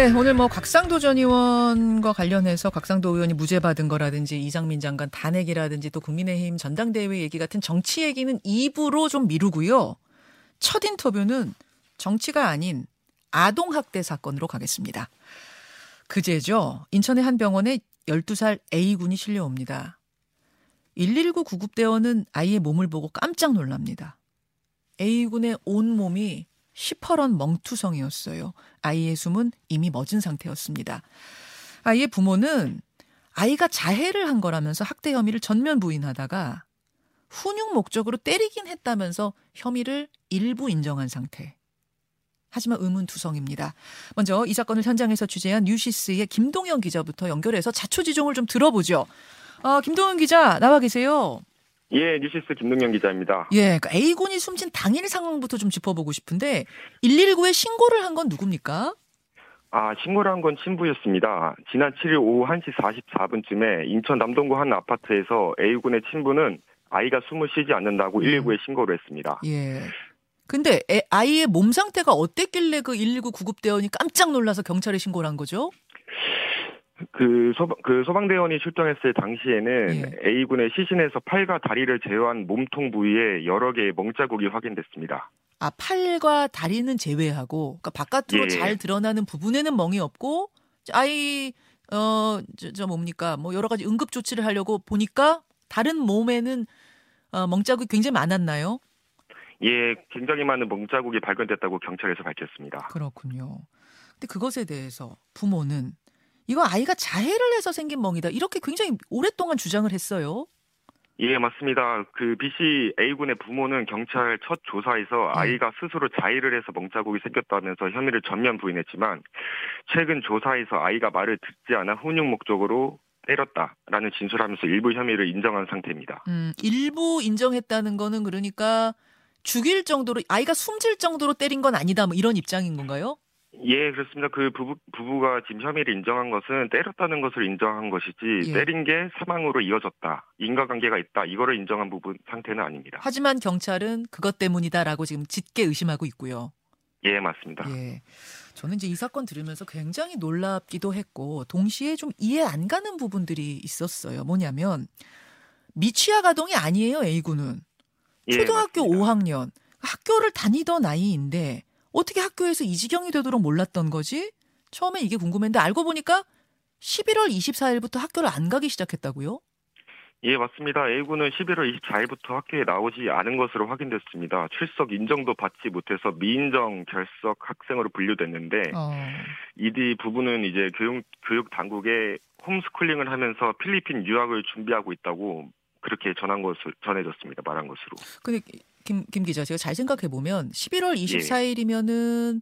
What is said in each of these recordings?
네, 오늘 뭐 곽상도 전 의원과 관련해서 곽상도 의원이 무죄 받은 거라든지 이상민 장관 탄핵이라든지 또 국민의힘 전당대회 얘기 같은 정치 얘기는 2부로 좀 미루고요. 첫 인터뷰는 정치가 아닌 아동학대 사건으로 가겠습니다. 그제죠. 인천의 한 병원에 12살 A군이 실려옵니다. 119 구급대원은 아이의 몸을 보고 깜짝 놀랍니다. A군의 온몸이 시퍼런 멍투성이었어요. 아이의 숨은 이미 멎은 상태였습니다. 아이의 부모는 아이가 자해를 한 거라면서 학대 혐의를 전면 부인하다가 훈육 목적으로 때리긴 했다면서 혐의를 일부 인정한 상태. 하지만 의문투성입니다. 먼저 이 사건을 현장에서 취재한 뉴시스의 김동현 기자부터 연결해서 자초지종을 좀 들어보죠. 아, 김동현 기자 나와 계세요. 예, 뉴시스 김동현 기자입니다. 예, 그러니까 A군이 숨진 당일 상황부터 좀 짚어보고 싶은데 119에 신고를 한 건 누굽니까? 아, 신고를 한 건 친부였습니다. 지난 7일 오후 1시 44분쯤에 인천 남동구 한 아파트에서 A군의 친부는 아이가 숨을 쉬지 않는다고 119에 신고를 했습니다. 예. 근데 애, 아이의 몸 상태가 어땠길래 그 119 구급대원이 깜짝 놀라서 경찰에 신고를 한 거죠? 그 소방, 그 소방대원이 출동했을 당시에는 예. A군의 시신에서 팔과 다리를 제외한 몸통 부위에 여러 개의 멍자국이 확인됐습니다. 아, 팔과 다리는 제외하고, 그러니까 바깥으로 예. 잘 드러나는 부분에는 멍이 없고, 아이, 어, 저, 저 뭡니까, 뭐 여러 가지 응급 조치를 하려고 보니까 다른 몸에는 어, 멍자국이 굉장히 많았나요? 예, 굉장히 많은 멍자국이 발견됐다고 경찰에서 밝혔습니다. 그렇군요. 근데 그것에 대해서 부모는 이거 아이가 자해를 해서 생긴 멍이다. 이렇게 굉장히 오랫동안 주장을 했어요. 예, 맞습니다. 그 B씨 A군의 부모는 경찰 첫 조사에서 네. 아이가 스스로 자의를 해서 멍자국이 생겼다면서 혐의를 전면 부인했지만 최근 조사에서 아이가 말을 듣지 않아 훈육 목적으로 때렸다라는 진술하면서 일부 혐의를 인정한 상태입니다. 음, 일부 인정했다는 거는 그러니까 죽일 정도로 아이가 숨질 정도로 때린 건 아니다. 뭐 이런 입장인 건가요? 예, 그렇습니다. 그 부부, 부부가 지금 혐의를 인정한 것은 때렸다는 것을 인정한 것이지 예. 때린 게 사망으로 이어졌다. 인과관계가 있다. 이거를 인정한 부분 상태는 아닙니다. 하지만 경찰은 그것 때문이다라고 지금 짙게 의심하고 있고요. 예, 맞습니다. 예. 저는 이제 이 사건 들으면서 굉장히 놀랍기도 했고 동시에 좀 이해 안 가는 부분들이 있었어요. 뭐냐면 미취학 아동이 아니에요, A군은. 예, 초등학교 맞습니다. 5학년 학교를 다니던 아이인데 어떻게 학교에서 이 지경이 되도록 몰랐던 거지? 처음에 이게 궁금했는데 알고 보니까 11월 24일부터 학교를 안 가기 시작했다고요? 예, 맞습니다. A군은 11월 24일부터 학교에 나오지 않은 것으로 확인됐습니다. 출석 인정도 받지 못해서 미인정 결석 학생으로 분류됐는데 어. 이디 부부는 이제 교육 교육 당국에 홈스쿨링을 하면서 필리핀 유학을 준비하고 있다고 그렇게 전한 것을 전해졌습니다. 말한 것으로. 근데 김, 김 기자 제가 잘 생각해 보면 11월 예. 24일이면은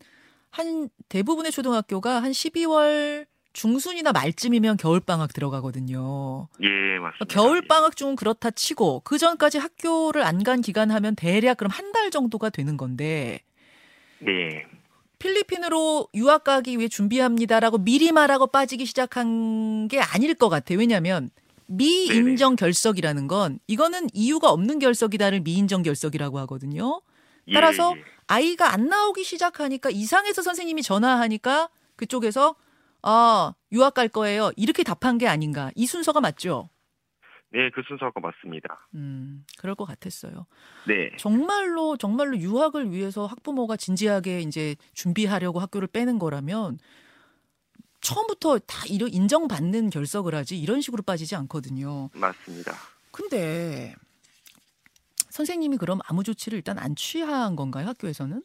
한 대부분의 초등학교가 한 12월 중순이나 말쯤이면 겨울 방학 들어가거든요. 예, 맞습니다. 겨울 방학 중은 그렇다 치고 그 전까지 학교를 안 간 기간 하면 대략 그럼 한 달 정도가 되는 건데 네. 필리핀으로 유학 가기 위해 준비합니다라고 미리 말하고 빠지기 시작한 게 아닐 것 같아요. 왜냐하면 미인정 결석이라는 건 이거는 이유가 없는 결석이다를 미인정 결석이라고 하거든요. 예, 따라서 예. 아이가 안 나오기 시작하니까 이상해서 선생님이 전화하니까 그쪽에서 아 유학 갈 거예요 이렇게 답한 게 아닌가 이 순서가 맞죠? 네, 그 순서가 맞습니다. 음 그럴 것 같았어요. 네. 정말로 정말로 유학을 위해서 학부모가 진지하게 이제 준비하려고 학교를 빼는 거라면 처음부터 다 이런 인정받는 결석을 하지 이런 식으로 빠지지 않거든요. 맞습니다. 근데 선생님이 그럼 아무 조치를 일단 안 취한 건가요 학교에서는?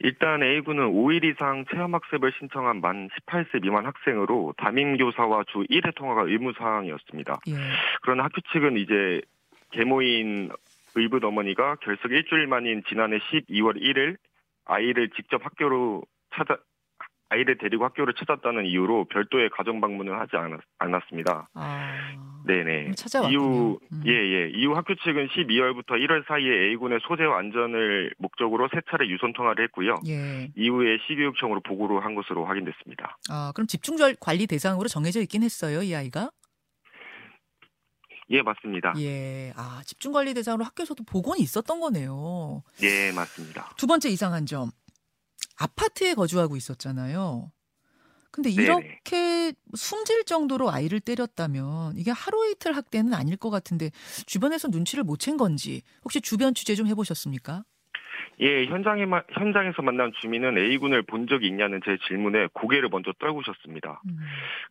일단 A군은 5일 이상 체험학습을 신청한 만 18세 미만 학생으로 담임교사와 주 1회 통화가 의무사항이었습니다. 예. 그러나 학교 측은 이제 계모인 의붓 어머니가 결석 일주일 만인 지난해 12월 1일 아이를 직접 학교로 찾아 아이를 데리고 학교를 찾았다는 이유로 별도의 가정 방문을 하지 않았, 않았 습니다. 아. 네네. 찾아왔군요. 이후 음. 예예 이후 학교 측은 12월부터 1월 사이에 A군의 소재와 안전을 목적으로 세 차례 유선 통화를 했고요. 예. 이후에 시교육청으로 보고를 한 것으로 확인됐습니다. 아, 그럼 집중 관리 대상으로 정해져 있긴 했어요, 이 아이가? 예 맞습니다. 예. 아, 집중 관리 대상으로 학교에서도 보건이 있었던 거네요. 예 맞습니다. 두 번째 이상한 점. 아파트에 거주하고 있었잖아요. 근데 네네. 이렇게 숨질 정도로 아이를 때렸다면 이게 하루 이틀 학대는 아닐 것 같은데 주변에서 눈치를 못 챈 건지 혹시 주변 취재 좀 해보셨습니까? 예, 현장에 마- 현장에서 만난 주민은 A군을 본 적이 있냐는 제 질문에 고개를 먼저 떨구셨습니다. 음.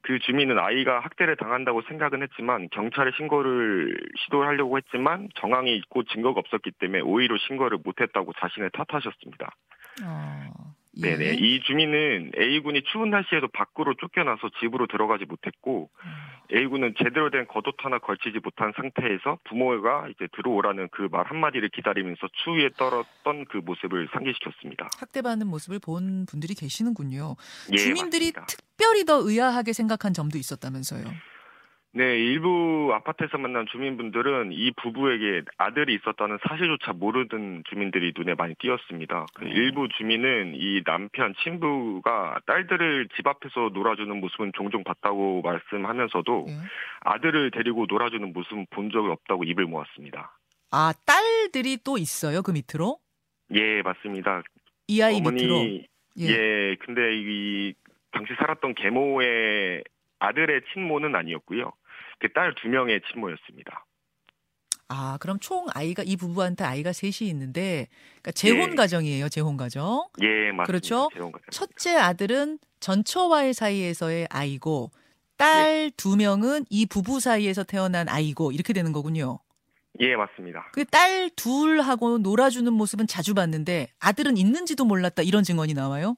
그 주민은 아이가 학대를 당한다고 생각은 했지만 경찰에 신고를 시도를 하려고 했지만 정황이 있고 증거가 없었기 때문에 오히려 신고를 못했다고 자신을 탓하셨습니다. 어, 예. 네네. 이 주민은 A군이 추운 날씨에도 밖으로 쫓겨나서 집으로 들어가지 못했고 음. A군은 제대로 된 겉옷 하나 걸치지 못한 상태에서 부모가 이제 들어오라는 그 말 한마디를 기다리면서 추위에 떨었던 그 모습을 상기시켰습니다. 학대받는 모습을 본 분들이 계시는군요. 예, 주민들이 맞습니다. 특별히 더 의아하게 생각한 점도 있었다면서요. 네, 일부 아파트에서 만난 주민분들은 이 부부에게 아들이 있었다는 사실조차 모르던 주민들이 눈에 많이 띄었습니다. 그 어. 일부 주민은 이 남편, 친부가 딸들을 집 앞에서 놀아주는 모습은 종종 봤다고 말씀하면서도 예. 아들을 데리고 놀아주는 모습은 본 적이 없다고 입을 모았습니다. 아 딸들이 또 있어요 그 밑으로 예, 맞습니다. 이 아이 어머니, 밑으로 예. 예. 근데 이 당시 살았던 계모의 아들의 친모는 아니었고요. 그 딸 두 명의 친모였습니다. 아 그럼 총 아이가 이 부부한테 아이가 셋이 있는데 그러니까 재혼 예. 가정이에요 재혼 가정 예, 맞습니다. 그렇죠? 첫째 아들은 전처와의 사이에서의 아이고 딸 두 명은 이 부부 사이에서 태어난 아이고 이렇게 되는 거군요. 예, 맞습니다. 그 딸 둘하고 놀아주는 모습은 자주 봤는데 아들은 있는지도 몰랐다 이런 증언이 나와요.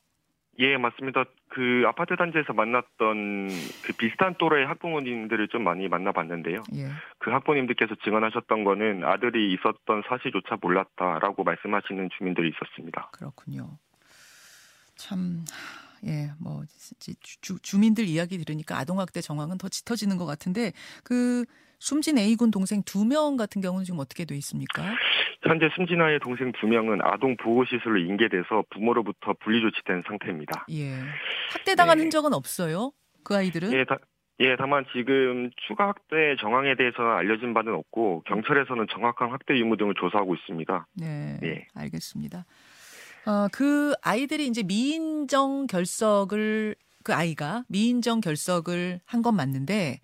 예, 맞습니다. 그 아파트 단지에서 만났던 그 비슷한 또래의 학부모님들을 좀 많이 만나봤는데요. 예. 그 학부모님들께서 증언하셨던 거는 아들이 있었던 사실조차 몰랐다라고 말씀하시는 주민들이 있었습니다. 그렇군요. 참, 예, 뭐, 주, 주, 주민들 이야기 들으니까 아동학대 정황은 더 짙어지는 것 같은데, 그, 숨진 A군 동생 두 명 같은 경우는 지금 어떻게 돼 있습니까? 현재 숨진아의 동생 두 명은 아동 보호 시설로 인계돼서 부모로부터 분리 조치된 상태입니다. 예. 학대당한 네. 흔적은 없어요? 그 아이들은? 예, 다, 예, 다만 지금 추가 학대 정황에 대해서는 알려진 바는 없고 경찰에서는 정확한 학대 유무 등을 조사하고 있습니다. 네, 예. 알겠습니다. 어, 그 아이들이 이제 미인정 결석을 그 아이가 미인정 결석을 한 건 맞는데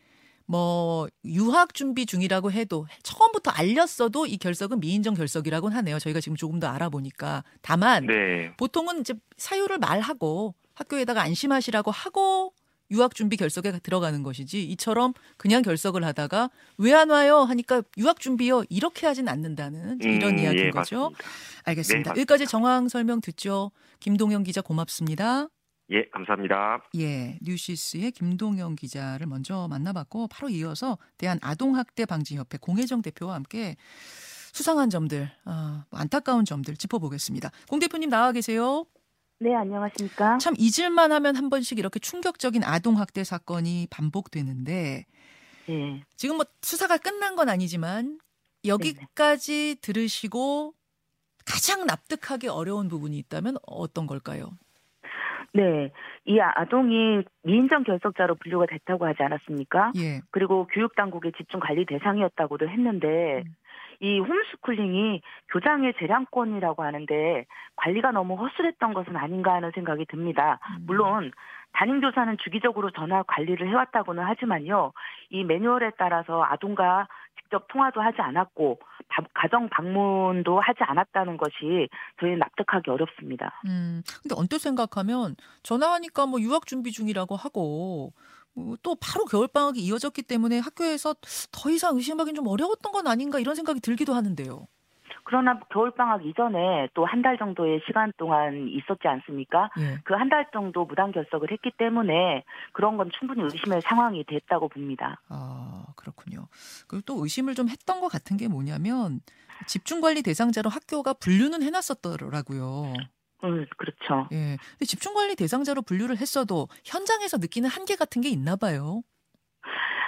뭐 유학 준비 중이라고 해도 처음부터 알렸어도 이 결석은 미인정 결석이라고 하네요. 저희가 지금 조금 더 알아보니까 다만 네, 보통은 이제 사유를 말하고 학교에다가 안심하시라고 하고 유학 준비 결석에 들어가는 것이지 이처럼 그냥 결석을 하다가 왜 안 와요 하니까 유학 준비요 이렇게 하진 않는다는 이런 음, 이야기인 예, 거죠. 맞습니다. 알겠습니다. 네, 여기까지 정황 설명 듣죠. 김동영 기자 고맙습니다. 예, 감사합니다. 예, 뉴시스의 김동영 기자를 먼저 만나봤고 바로 이어서 대한 아동학대 방지협회 공혜정 대표와 함께 수상한 점들, 아, 안타까운 점들 짚어보겠습니다. 공 대표님 나와 계세요. 네, 안녕하십니까? 참 잊을만 하면 한 번씩 이렇게 충격적인 아동학대 사건이 반복되는데 네. 지금 뭐 수사가 끝난 건 아니지만 여기까지 들으시고 가장 납득하기 어려운 부분이 있다면 어떤 걸까요? 네. 이 아동이 미인정 결석자로 분류가 됐다고 하지 않았습니까? 예. 그리고 교육당국의 집중 관리 대상이었다고도 했는데, 음. 이 홈스쿨링이 교장의 재량권이라고 하는데 관리가 너무 허술했던 것은 아닌가 하는 생각이 듭니다. 음. 물론 담임교사는 주기적으로 전화 관리를 해왔다고는 하지만요. 이 매뉴얼에 따라서 아동과 직접 통화도 하지 않았고 바- 가정 방문도 하지 않았다는 것이 저희는 납득하기 어렵습니다. 음, 근데 언뜻 생각하면 전화하니까 뭐 유학 준비 중이라고 하고 뭐 또 바로 겨울 방학이 이어졌기 때문에 학교에서 더 이상 의심하기는 좀 어려웠던 건 아닌가 이런 생각이 들기도 하는데요. 그러나 겨울방학 이전에 또 한 달 정도의 시간 동안 있었지 않습니까? 예. 그한 달 정도 무단 결석을 했기 때문에 그런 건 충분히 의심의 상황이 됐다고 봅니다. 아, 그렇군요. 그리고 또 의심을 좀 했던 것 같은 게 뭐냐면 집중관리 대상자로 학교가 분류는 해놨었더라고요. 음, 그렇죠. 예. 근데 집중 관리 대상자로 분류를 했어도 현장에서 느끼는 한계 같은 게 있나 봐요.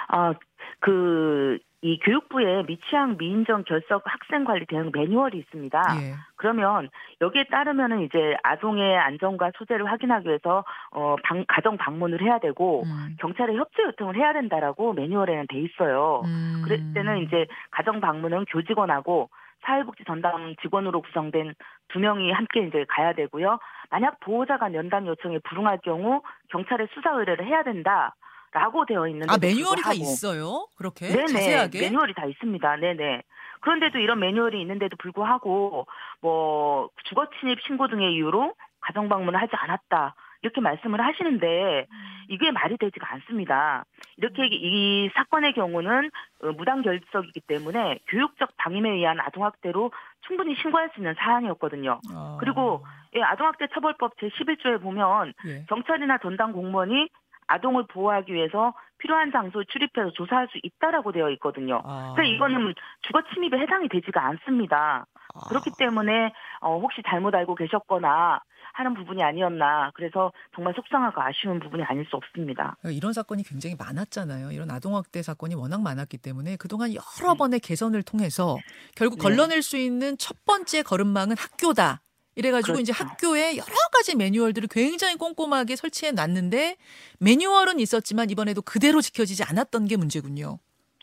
아, 그, 이 교육부에 미취학 미인정 결석 학생 관리 대응 매뉴얼이 있습니다. 예. 그러면 여기에 따르면은 이제 아동의 안전과 소재를 확인하기 위해서 어 방, 가정 방문을 해야 되고 음. 경찰에 협조 요청을 해야 된다라고 매뉴얼에는 돼 있어요. 음. 그럴 때는 이제 가정 방문은 교직원하고 사회복지 전담 직원으로 구성된 두 명이 함께 이제 가야 되고요. 만약 보호자가 면담 요청에 불응할 경우 경찰에 수사 의뢰를 해야 된다. 라고 되어 있는데 아 매뉴얼이 다 있어요? 그렇게 네네, 자세하게 매뉴얼이 다 있습니다. 네네. 그런데도 이런 매뉴얼이 있는데도 불구하고 뭐 주거 침입 신고 등의 이유로 가정 방문을 하지 않았다. 이렇게 말씀을 하시는데 이게 말이 되지가 않습니다. 이렇게 이 사건의 경우는 어, 무단 결석이기 때문에 교육적 방임에 의한 아동학대로 충분히 신고할 수 있는 사안이었거든요. 아. 그리고 예, 아동학대 처벌법 제11조에 보면 예. 경찰이나 전담 공무원이 아동을 보호하기 위해서 필요한 장소에 출입해서 조사할 수 있다라고 되어 있거든요. 아. 그래서 이거는 주거 침입에 해당이 되지가 않습니다. 아. 그렇기 때문에 어, 혹시 잘못 알고 계셨거나 하는 부분이 아니었나 그래서 정말 속상하고 아쉬운 부분이 아닐 수 없습니다. 이런 사건이 굉장히 많았잖아요. 이런 아동학대 사건이 워낙 많았기 때문에 그동안 여러 네. 번의 개선을 통해서 결국 네. 걸러낼 수 있는 첫 번째 걸음망은 학교다. 이래가지고 이제 그렇죠. 학교에 여러 가지 매뉴얼들을 굉장히 꼼꼼하게 설치해 놨는데 매뉴얼은 있었지만 이번에도 그대로 지켜지지 않았던 게 문제군요.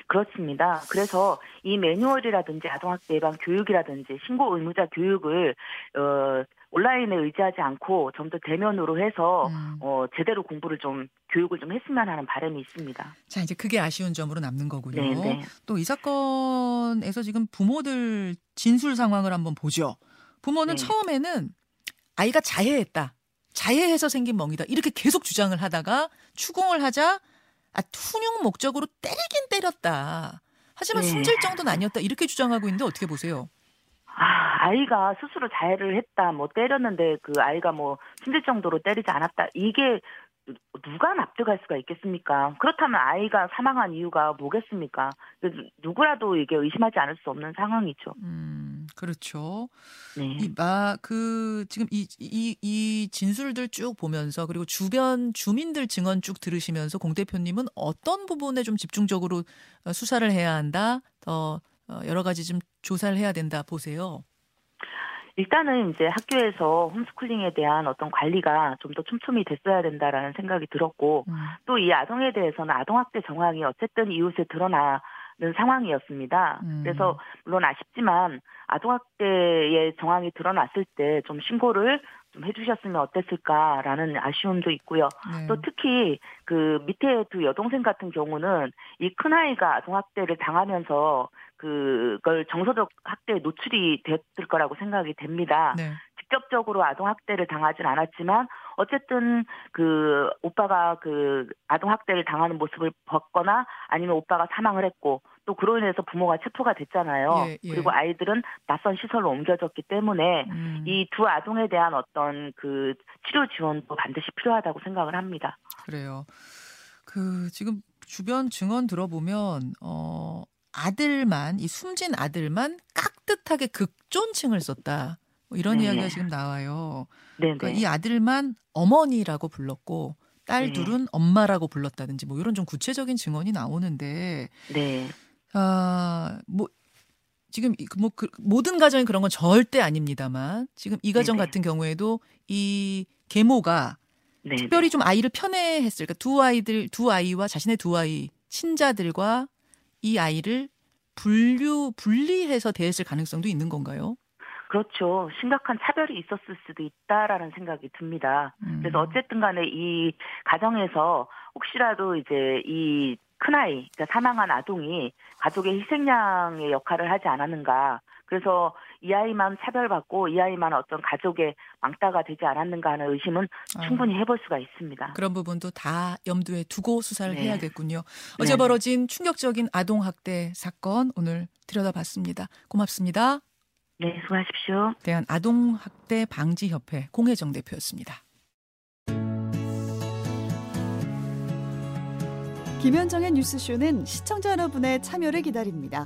그렇습니다. 그래서 이 매뉴얼이라든지 아동학대 예방 교육이라든지 신고 의무자 교육을 어, 온라인에 의지하지 않고 좀 더 대면으로 해서 음. 어, 제대로 공부를 좀 교육을 좀 했으면 하는 바람이 있습니다. 자, 이제 그게 아쉬운 점으로 남는 거군요. 네, 네. 또이 사건에서 지금 부모들 진술 상황을 한번 보죠. 부모는 네. 처음에는 아이가 자해했다. 자해해서 생긴 멍이다. 이렇게 계속 주장을 하다가 추궁을 하자 아, 투용 목적으로 때리긴 때렸다. 하지만 네. 숨질 정도는 아니었다. 이렇게 주장하고 있는데 어떻게 보세요? 아, 아이가 스스로 자해를 했다, 뭐 때렸는데 그 아이가 뭐 숨질 정도로 때리지 않았다. 이게 누가 납득할 수가 있겠습니까? 그렇다면 아이가 사망한 이유가 뭐겠습니까? 그래서 누구라도 이게 의심하지 않을 수 없는 상황이죠. 음, 그렇죠. 네. 이, 마, 그, 지금 이, 이, 이 진술들 쭉 보면서 그리고 주변 주민들 증언 쭉 들으시면서 공 대표님은 어떤 부분에 좀 집중적으로 어, 수사를 해야 한다? 더 어, 여러 가지 좀 조사를 해야 된다 보세요. 일단은 이제 학교에서 홈스쿨링에 대한 어떤 관리가 좀 더 촘촘히 됐어야 된다라는 생각이 들었고 음, 또이 아동에 대해서는 아동학대 정황이 어쨌든 이웃에 드러나 는 상황이었습니다. 음. 그래서 물론 아쉽지만 아동학대의 정황이 드러났을 때 좀 신고를 좀 해주셨으면 어땠을까라는 아쉬움도 있고요. 네. 또 특히 그 밑에 두 여동생 같은 경우는 이 큰 아이가 아동학대를 당하면서 그걸 정서적 학대에 노출이 됐을 거라고 생각이 됩니다. 네. 직접적으로 아동 학대를 당하진 않았지만 어쨌든 그 오빠가 그 아동 학대를 당하는 모습을 봤거나 아니면 오빠가 사망을 했고 또 그로 인해서 부모가 체포가 됐잖아요. 예, 예. 그리고 아이들은 낯선 시설로 옮겨졌기 때문에 음, 이두 아동에 대한 어떤 그 치료 지원도 반드시 필요하다고 생각을 합니다. 그래요. 그 지금 주변 증언 들어보면 어 아들만 이 숨진 아들만 깍듯하게 극존칭을 썼다. 뭐 이런 네. 이야기가 지금 나와요. 네네. 그러니까 이 아들만 어머니라고 불렀고 딸 네. 둘은 엄마라고 불렀다든지 뭐 이런 좀 구체적인 증언이 나오는데 네. 아뭐 지금 이- 뭐 그, 모든 가정이 그런 건 절대 아닙니다만 지금 이 가정 네네. 같은 경우에도 이 계모가 네. 특별히 좀 아이를 편애했을 그러니까 두 아이들 두 아이와 자신의 두 아이 친자들과 이 아이를 분류 분리해서 대했을 가능성도 있는 건가요? 그렇죠. 심각한 차별이 있었을 수도 있다라는 생각이 듭니다. 음. 그래서 어쨌든 간에 이 가정에서 혹시라도 이제 이 큰아이, 그러니까 사망한 아동이 가족의 희생양의 역할을 하지 않았는가. 그래서 이 아이만 차별받고 이 아이만 어떤 가족의 망따가 되지 않았는가 하는 의심은 아, 충분히 해볼 수가 있습니다. 그런 부분도 다 염두에 두고 수사를 네. 해야겠군요. 어제 네. 벌어진 충격적인 아동 학대 사건 오늘 들여다봤습니다. 고맙습니다. 네, 수고하십시오. 대한 아동 학대 방지 협회 공혜정 대표였습니다. 김현정의 뉴스쇼는 시청자 여러분의 참여를 기다립니다.